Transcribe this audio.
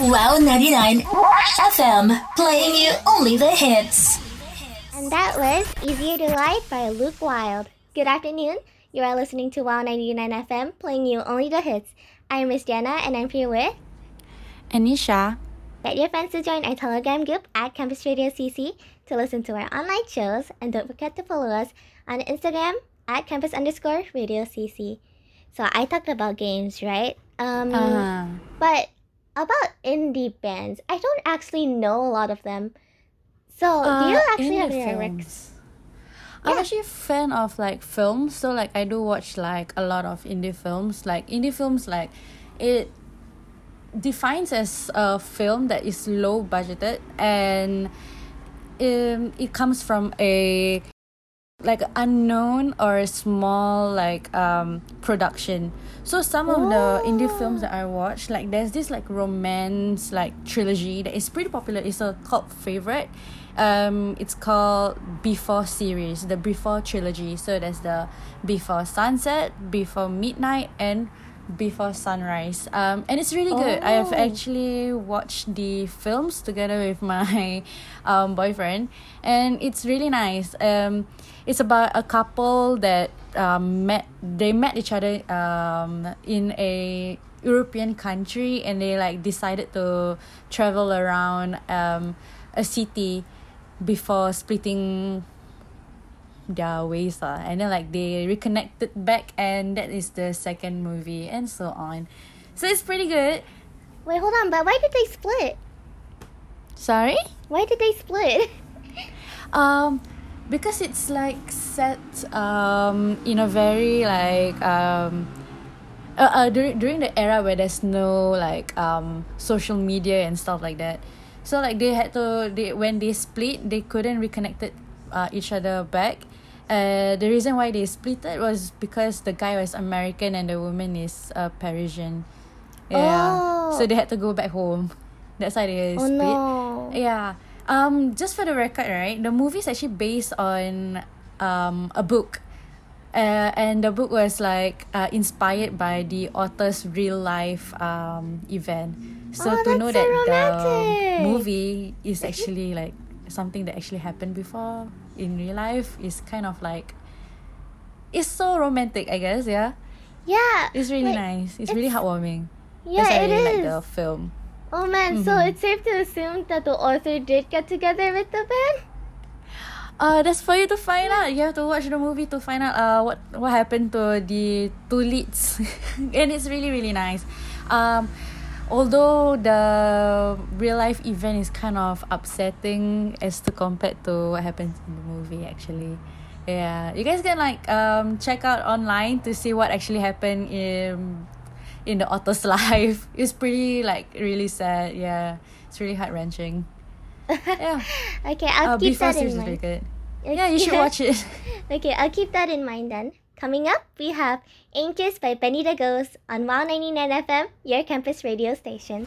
Wow 99 FM, playing you only the hits. And that was Easier to Lie by Luke Wild. Good afternoon. You are listening to Wow 99 FM, playing you only the hits. I am Miss Diana, and I'm here with Anisha. Get your friends to join our Telegram group at Campus Radio CC to listen to our online shows, and don't forget to follow us on Instagram at campus underscore radio CC. So I talked about games, right? Um, Uh, but about indie bands, I don't actually know a lot of them. So do you uh, actually have lyrics? films. I'm Yeah. actually a fan of like films, so like I do watch like a lot of indie films. Like indie films, like it defines as a film that is low budgeted and um, it comes from a like unknown or a small like um production. So some of the indie films that i watch like there's this like romance like trilogy that is pretty popular. It's a cult favorite. Um it's called before series the before trilogy. So there's the before sunset before midnight and before sunrise. Um and it's really good. I have Oh. actually watched the films together with my um boyfriend and it's really nice. Um it's about a couple that um met they met each other um in a european country and they like decided to travel around um a city before splitting their ways lah. and then like they reconnected back and that is the second movie and so on so it's pretty good Wait, hold on, but why did they split? sorry Why did they split? um because it's like set um in a very like um uh, uh during during the era where there's no like um social media and stuff like that so like they had to they when they split they couldn't reconnected uh, each other back uh the reason why they split it was because the guy was american and the woman is uh, parisian yeah so Oh. they had to go back home that's why they oh split no. yeah. Um, just for the record, right? The movie is actually based on um a book. Uh, and the book was like uh, inspired by the author's real life um event. So Oh, to know so that romantic. the movie is actually like something that actually happened before in real life is kind of like it's so romantic, I guess, yeah. Yeah. It's really like, nice. It's, really heartwarming. Yeah, That's why I it really is. like the film. Oh man, so Mhm. it's safe to assume that the author did get together with the band? Uh, that's for you to find out. You have to watch the movie to find out uh what what happened to the two leads, and it's really really nice. Um, although the real life event is kind of upsetting as to compared to what happens in the movie actually. Yeah, you guys can like um check out online to see what actually happened in in the author's life. It's pretty like really sad. Yeah, it's really heart wrenching. Yeah. Okay, I'll Uh, keep that in really mind. Yeah, you should watch it. Okay, I'll keep that in mind then. Coming up, we have Anxious by Benny the Ghost on Wow 99 FM, your campus radio station.